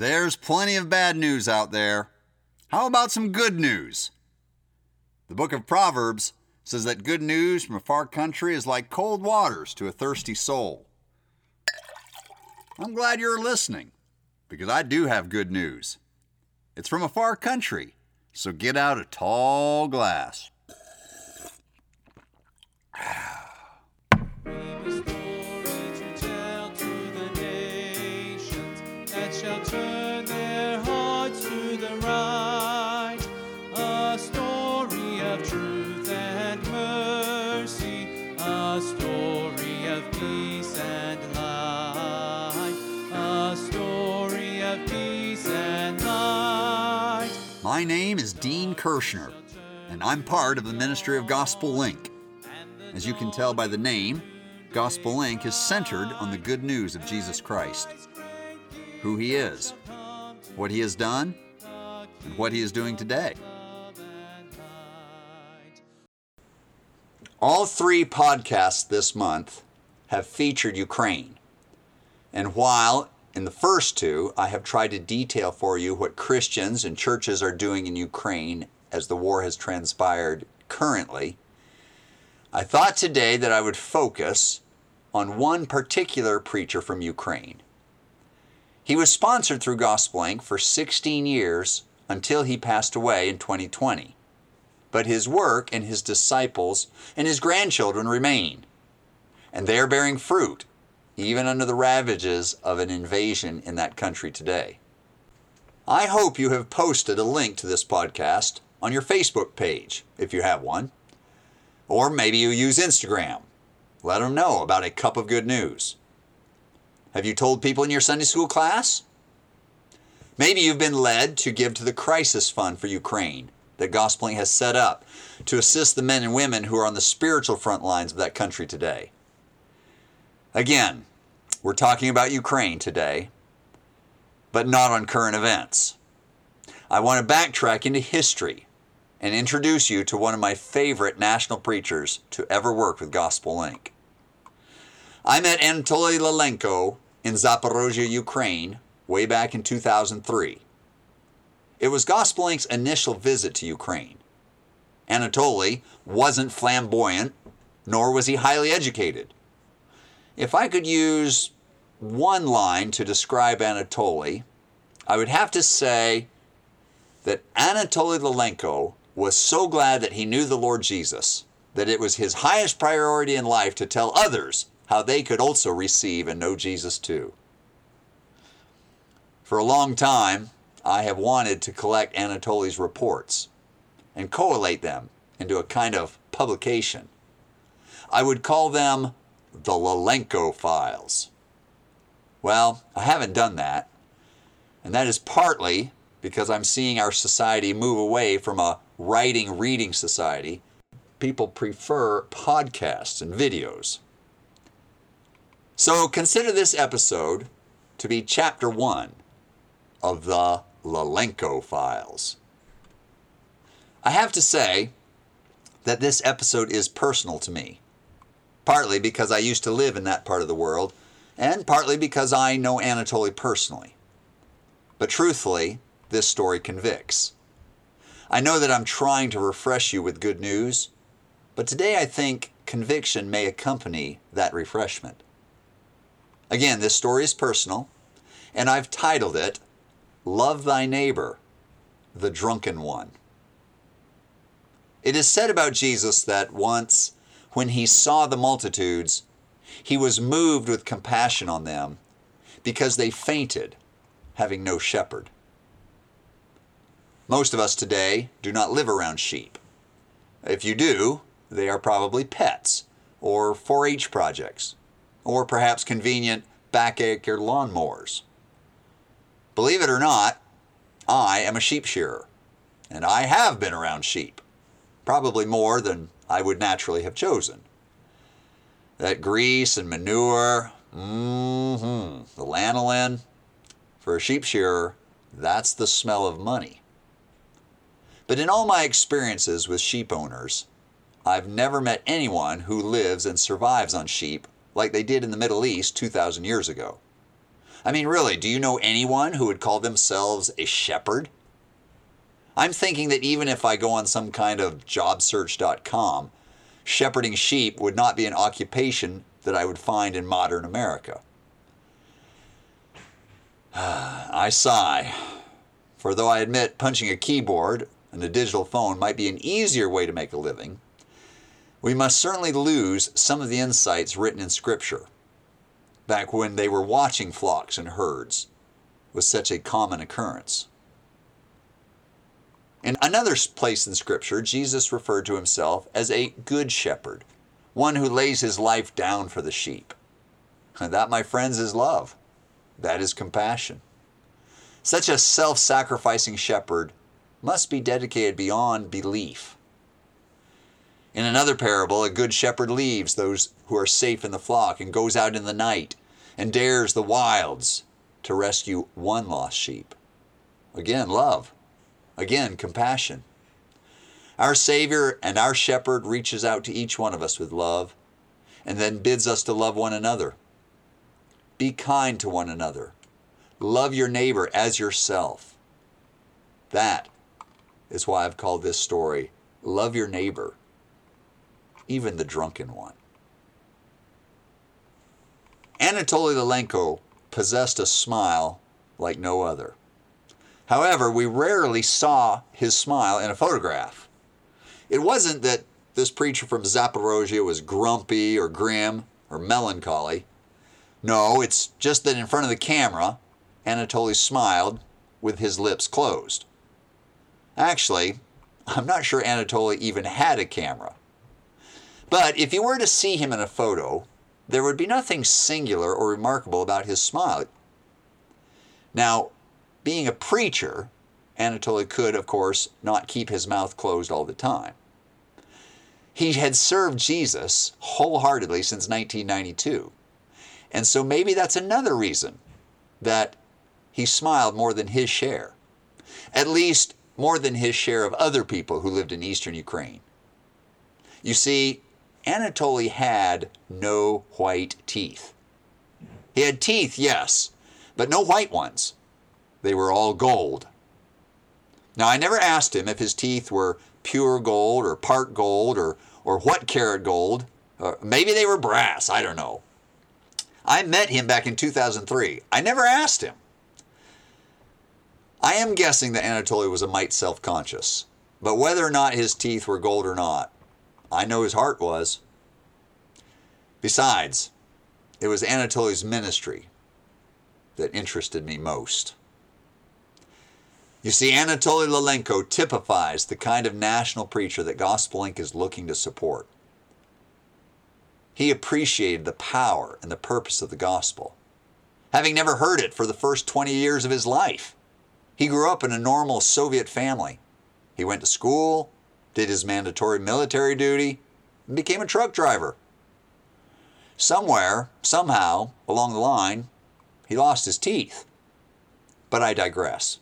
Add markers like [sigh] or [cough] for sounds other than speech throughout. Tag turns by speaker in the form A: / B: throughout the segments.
A: There's plenty of bad news out there. How about some good news? The book of Proverbs says that good news from a far country is like cold waters to a thirsty soul. I'm glad you're listening because I do have good news. It's from a far country, so get out a tall glass. My name is Dean Kirshner, and I'm part of the Ministry of Gospel Link. As you can tell by the name, Gospel Link is centered on the good news of Jesus Christ who He is, what He has done, and what He is doing today. All three podcasts this month have featured Ukraine. And while in the first two, I have tried to detail for you what Christians and churches are doing in Ukraine as the war has transpired currently, I thought today that I would focus on one particular preacher from Ukraine. He was sponsored through Gospel Link for 16 years until he passed away in 2020. But his work and his disciples and his grandchildren remain, and they are bearing fruit, even under the ravages of an invasion in that country today. I hope you have posted a link to this podcast on your Facebook page, if you have one. Or maybe you use Instagram. Let them know about a cup of good news. Have you told people in your Sunday school class? Maybe you've been led to give to the Crisis Fund for Ukraine that Gospelink has set up to assist the men and women who are on the spiritual front lines of that country today. Again, we're talking about Ukraine today, but not on current events. I want to backtrack into history and introduce you to one of my favorite national preachers to ever work with Gospel Link. I met Anatoly Lalenko in Zaporozhye, Ukraine, way back in 2003. It was Gospel Link's initial visit to Ukraine. Anatoly wasn't flamboyant, nor was he highly educated. If I could use one line to describe Anatoly, I would have to say that Anatoly Lalenko was so glad that he knew the Lord Jesus that it was his highest priority in life to tell others how they could also receive and know Jesus too. For a long time, I have wanted to collect Anatoly's reports and collate them into a kind of publication. I would call them the Lalenko Files. Well, I haven't done that, and that is partly because I'm seeing our society move away from a writing reading society. People prefer podcasts and videos. So consider this episode to be chapter one of the Lalenko Files. I have to say that this episode is personal to me, partly because I used to live in that part of the world, and partly because I know Anatoly personally. But truthfully, this story convicts. I know that I'm trying to refresh you with good news, but today I think conviction may accompany that refreshment. Again, this story is personal, and I've titled it Love Thy Neighbor, the Drunken One. It is said about Jesus that once, when he saw the multitudes, he was moved with compassion on them because they fainted, having no shepherd. Most of us today do not live around sheep. If you do, they are probably pets or 4 H projects or perhaps convenient backacre lawnmowers. Believe it or not, I am a sheep shearer, and I have been around sheep, probably more than I would naturally have chosen. That grease and manure, mm-hmm, the lanolin, for a sheep shearer, that's the smell of money. But in all my experiences with sheep owners, I've never met anyone who lives and survives on sheep like they did in the Middle East 2,000 years ago. I mean, really, do you know anyone who would call themselves a shepherd? I'm thinking that even if I go on some kind of jobsearch.com, shepherding sheep would not be an occupation that I would find in modern America. [sighs] I sigh, for though I admit punching a keyboard and a digital phone might be an easier way to make a living, we must certainly lose some of the insights written in Scripture back when they were watching flocks and herds was such a common occurrence. In another place in Scripture, Jesus referred to himself as a good shepherd, one who lays his life down for the sheep. And [laughs] that, my friends, is love. That is compassion. Such a self sacrificing shepherd must be dedicated beyond belief. In another parable, a good shepherd leaves those who are safe in the flock and goes out in the night and dares the wilds to rescue one lost sheep. Again, love. Again, compassion. Our Savior and our Shepherd reaches out to each one of us with love and then bids us to love one another. Be kind to one another. Love your neighbor as yourself. That is why I've called this story Love Your Neighbor, even the drunken one. Anatoly Lelenko possessed a smile like no other. However, we rarely saw his smile in a photograph. It wasn't that this preacher from Zaporozhye was grumpy or grim or melancholy. No, it's just that in front of the camera, Anatoly smiled with his lips closed. Actually, I'm not sure Anatoly even had a camera. But if you were to see him in a photo, there would be nothing singular or remarkable about his smile. Now, being a preacher, Anatoly could, of course, not keep his mouth closed all the time. He had served Jesus wholeheartedly since 1992. And so maybe that's another reason that he smiled more than his share. At least more than his share of other people who lived in eastern Ukraine. You see, Anatoly had no white teeth. He had teeth, yes, but no white ones. They were all gold. Now, I never asked him if his teeth were pure gold or part gold or, or what carat gold. Or maybe they were brass, I don't know. I met him back in 2003. I never asked him. I am guessing that Anatoly was a mite self conscious, but whether or not his teeth were gold or not, I know his heart was. Besides, it was Anatoly's ministry that interested me most. You see, Anatoly Lalenko typifies the kind of national preacher that Gospelink is looking to support. He appreciated the power and the purpose of the gospel, having never heard it for the first 20 years of his life. He grew up in a normal Soviet family. He went to school, did his mandatory military duty, and became a truck driver. Somewhere, somehow, along the line, he lost his teeth. But I digress.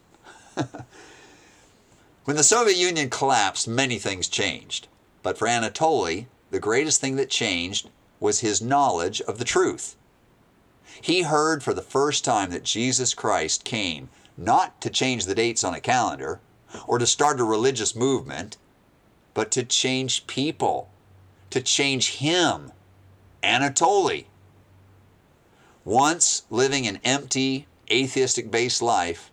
A: [laughs] when the Soviet Union collapsed, many things changed. But for Anatoly, the greatest thing that changed was his knowledge of the truth. He heard for the first time that Jesus Christ came not to change the dates on a calendar or to start a religious movement, but to change people, to change him, Anatoly. Once living an empty, atheistic based life,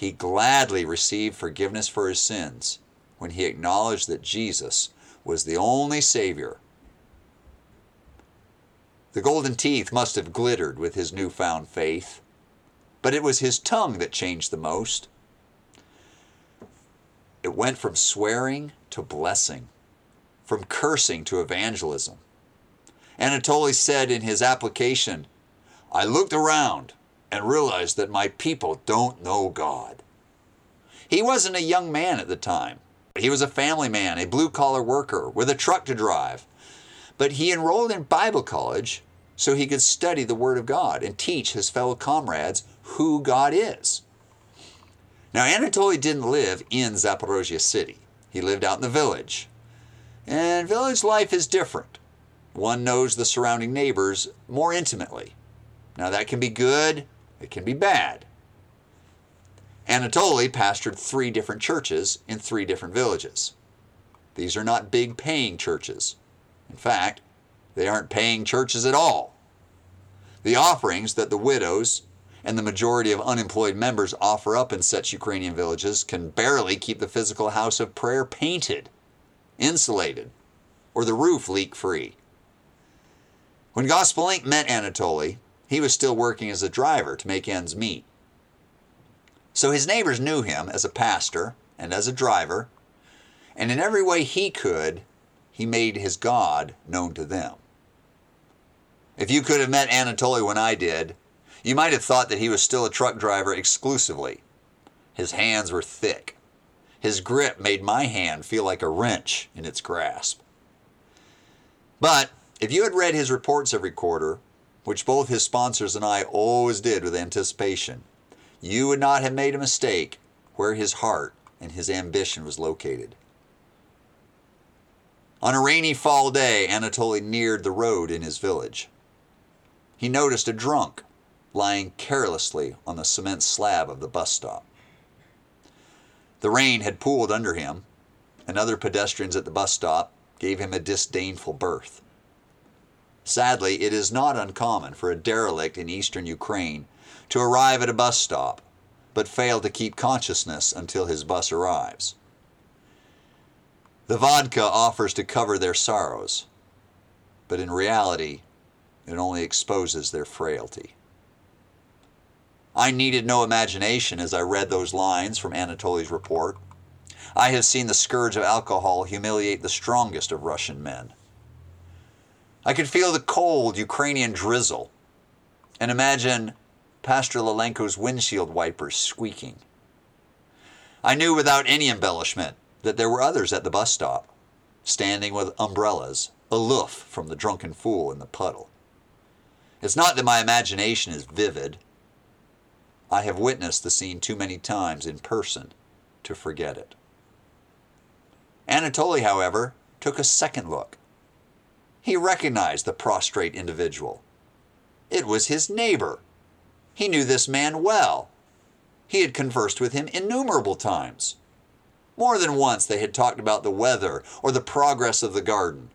A: he gladly received forgiveness for his sins when he acknowledged that Jesus was the only Savior. The golden teeth must have glittered with his newfound faith but it was his tongue that changed the most. It went from swearing to blessing, from cursing to evangelism. Anatoly said in his application, I looked around and realized that my people don't know God. He wasn't a young man at the time. He was a family man, a blue collar worker with a truck to drive. But he enrolled in Bible college so he could study the Word of God and teach his fellow comrades who God is. Now, Anatoly didn't live in Zaporozhye city. He lived out in the village. And village life is different. One knows the surrounding neighbors more intimately. Now, that can be good It can be bad. Anatoly pastored three different churches in three different villages. These are not big paying churches. In fact, they aren't paying churches at all. The offerings that the widows and the majority of unemployed members offer up in such Ukrainian villages can barely keep the physical house of prayer painted, insulated, or the roof leak free. When Gospelink met Anatoly, he was still working as a driver to make ends meet. So his neighbors knew him as a pastor and as a driver, and in every way he could, he made his God known to them. If you could have met Anatoly when I did, you might have thought that he was still a truck driver exclusively. His hands were thick. His grip made my hand feel like a wrench in its grasp. But if you had read his reports every quarter, which both his sponsors and I always did with anticipation, you would not have made a mistake where his heart and his ambition was located. On a rainy fall day, Anatoly neared the road in his village. He noticed a drunk lying carelessly on the cement slab of the bus stop. The rain had pooled under him, and other pedestrians at the bus stop gave him a disdainful berth. Sadly, it is not uncommon for a derelict in eastern Ukraine to arrive at a bus stop, but fail to keep consciousness until his bus arrives. The vodka offers to cover their sorrows, but in reality, it only exposes their frailty. I needed no imagination as I read those lines from Anatoly's report. I have seen the scourge of alcohol humiliate the strongest of Russian men. I could feel the cold Ukrainian drizzle and imagine Pastor Lalenko's windshield wipers squeaking. I knew without any embellishment that there were others at the bus stop, standing with umbrellas, aloof from the drunken fool in the puddle. It's not that my imagination is vivid. I have witnessed the scene too many times in person to forget it. Anatoly, however, took a second look. He recognized the prostrate individual. It was his neighbor. He knew this man well. He had conversed with him innumerable times. More than once they had talked about the weather or the progress of the garden.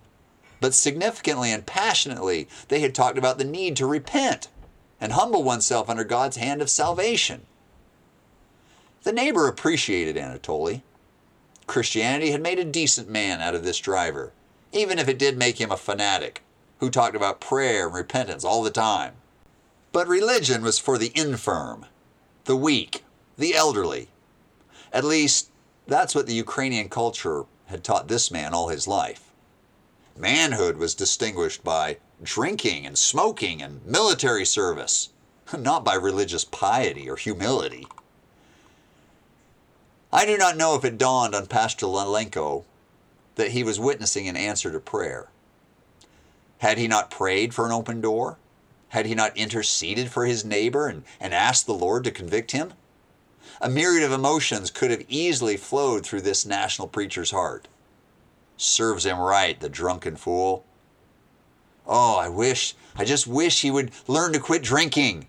A: But significantly and passionately, they had talked about the need to repent and humble oneself under God's hand of salvation. The neighbor appreciated Anatoly. Christianity had made a decent man out of this driver, even if it did make him a fanatic who talked about prayer and repentance all the time. But religion was for the infirm, the weak, the elderly. At least, that's what the Ukrainian culture had taught this man all his life. Manhood was distinguished by drinking and smoking and military service, not by religious piety or humility. I do not know if it dawned on Pastor Lalenko that he was witnessing an answer to prayer. Had he not prayed for an open door? Had he not interceded for his neighbor and, and asked the Lord to convict him? A myriad of emotions could have easily flowed through this national preacher's heart. Serves him right, the drunken fool. Oh, I wish, I just wish he would learn to quit drinking.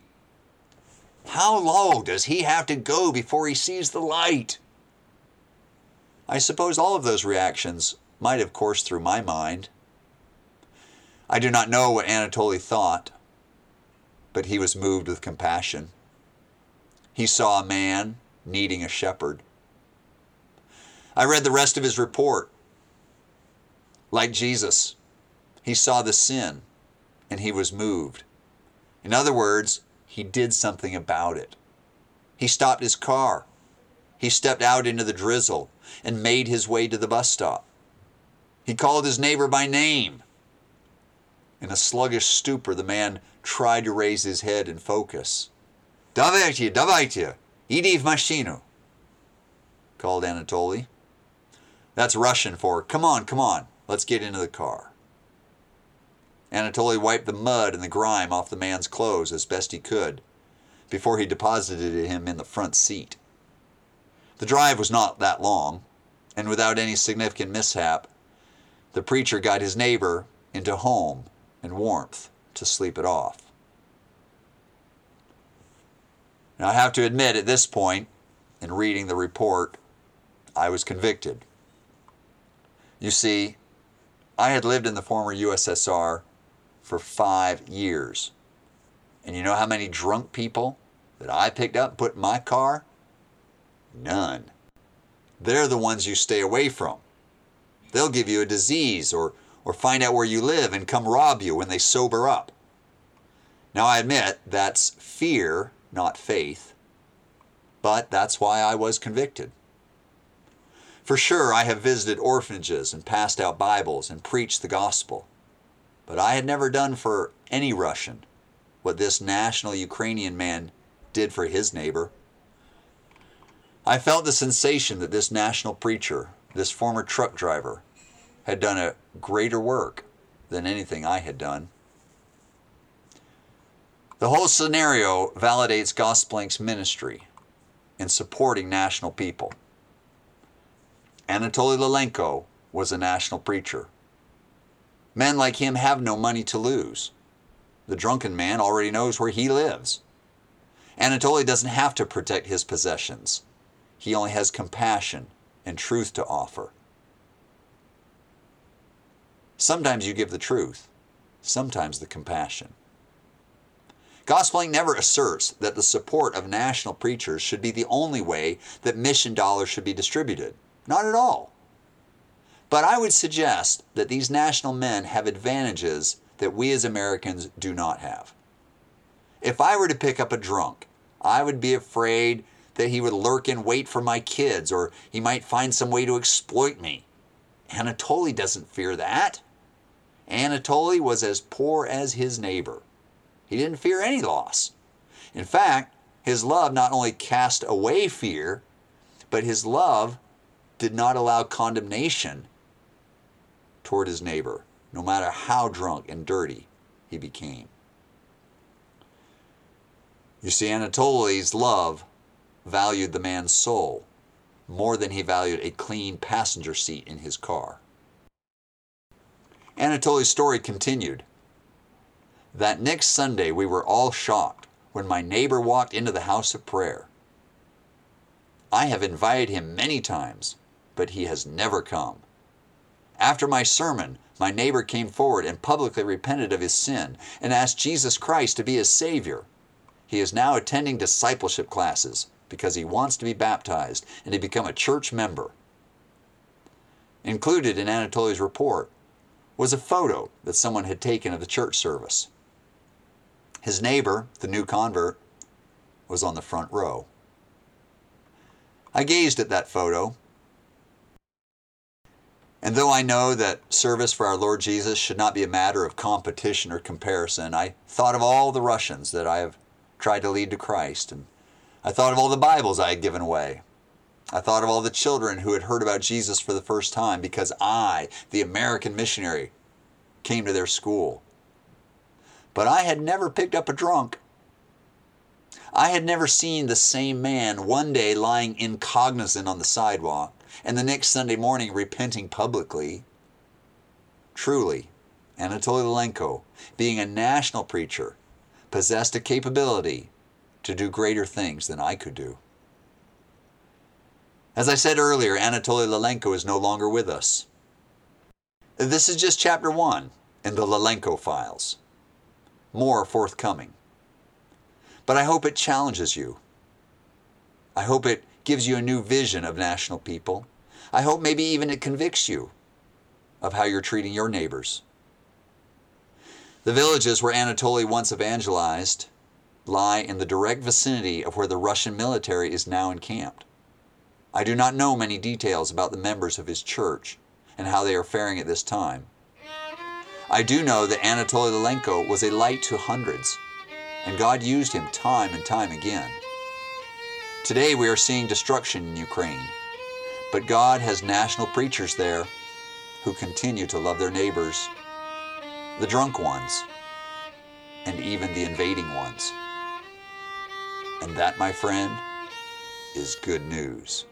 A: How low does he have to go before he sees the light? I suppose all of those reactions might have coursed through my mind. I do not know what Anatoly thought, but he was moved with compassion. He saw a man needing a shepherd. I read the rest of his report. Like Jesus, he saw the sin and he was moved. In other words, he did something about it. He stopped his car. He stepped out into the drizzle and made his way to the bus stop. He called his neighbor by name. In a sluggish stupor, the man tried to raise his head and focus. Давайте, давайте, иди в машину, called Anatoly. That's Russian for, come on, come on, let's get into the car. Anatoly wiped the mud and the grime off the man's clothes as best he could before he deposited him in the front seat. The drive was not that long, and without any significant mishap, the preacher got his neighbor into home and warmth to sleep it off. Now, I have to admit, at this point, in reading the report, I was convicted. You see, I had lived in the former USSR for five years. And you know how many drunk people that I picked up put in my car? None. They're the ones you stay away from. They'll give you a disease or, or find out where you live and come rob you when they sober up. Now, I admit that's fear, not faith, but that's why I was convicted. For sure, I have visited orphanages and passed out Bibles and preached the gospel, but I had never done for any Russian what this national Ukrainian man did for his neighbor. I felt the sensation that this national preacher, this former truck driver, had done a greater work than anything I had done. The whole scenario validates Gospelink's ministry in supporting national people. Anatoly Lalenko was a national preacher. Men like him have no money to lose. The drunken man already knows where he lives. Anatoly doesn't have to protect his possessions. He only has compassion and truth to offer. Sometimes you give the truth, sometimes the compassion. Gospelink never asserts that the support of national preachers should be the only way that mission dollars should be distributed. Not at all. But I would suggest that these national men have advantages that we as Americans do not have. If I were to pick up a drunk, I would be afraid that he would lurk in wait for my kids or he might find some way to exploit me. Anatoly doesn't fear that. Anatoly was as poor as his neighbor. He didn't fear any loss. In fact, his love not only cast away fear, but his love did not allow condemnation toward his neighbor, no matter how drunk and dirty he became. You see, Anatoly's love valued the man's soul more than he valued a clean passenger seat in his car. Anatoly's story continued. That next Sunday, we were all shocked when my neighbor walked into the house of prayer. I have invited him many times, but he has never come. After my sermon, my neighbor came forward and publicly repented of his sin and asked Jesus Christ to be his Savior. He is now attending discipleship classes because he wants to be baptized and to become a church member. Included in Anatoly's report was a photo that someone had taken of the church service. His neighbor, the new convert, was on the front row. I gazed at that photo, and though I know that service for our Lord Jesus should not be a matter of competition or comparison, I thought of all the Russians that I have tried to lead to Christ, and I thought of all the Bibles I had given away. I thought of all the children who had heard about Jesus for the first time because I, the American missionary, came to their school. But I had never picked up a drunk. I had never seen the same man one day lying incognizant on the sidewalk and the next Sunday morning repenting publicly. Truly, Anatoly Lalenko, being a national preacher, possessed a capability to do greater things than I could do. As I said earlier, Anatoly Lalenko is no longer with us. This is just chapter one in the Lalenko files. More forthcoming. But I hope it challenges you. I hope it gives you a new vision of national people. I hope maybe even it convicts you of how you're treating your neighbors. The villages where Anatoly once evangelized lie in the direct vicinity of where the Russian military is now encamped. I do not know many details about the members of his church and how they are faring at this time. I do know that Anatoly Lalenko was a light to hundreds, and God used him time and time again. Today we are seeing destruction in Ukraine, but God has national preachers there who continue to love their neighbors, the drunk ones, and even the invading ones. And that, my friend, is good news.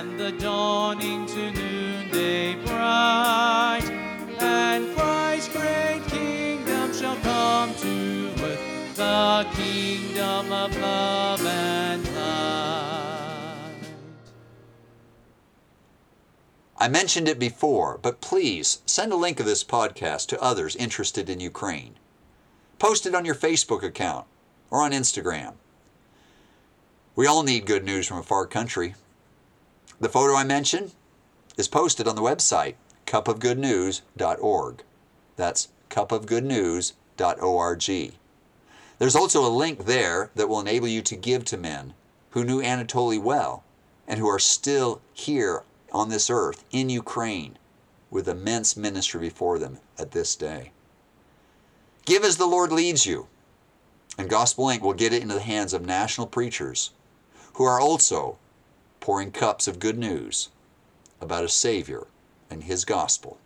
B: and the dawning to noonday bright, and Christ's great kingdom shall come to the kingdom of love and light.
A: I mentioned it before, but please send a link of this podcast to others interested in Ukraine. Post it on your Facebook account or on Instagram. We all need good news from a far country. The photo I mentioned is posted on the website cupofgoodnews.org. That's cupofgoodnews.org. There's also a link there that will enable you to give to men who knew Anatoly well and who are still here on this earth in Ukraine with immense ministry before them at this day. Give as the Lord leads you, and Gospelink will get it into the hands of national preachers who are also pouring cups of good news about a Savior and His gospel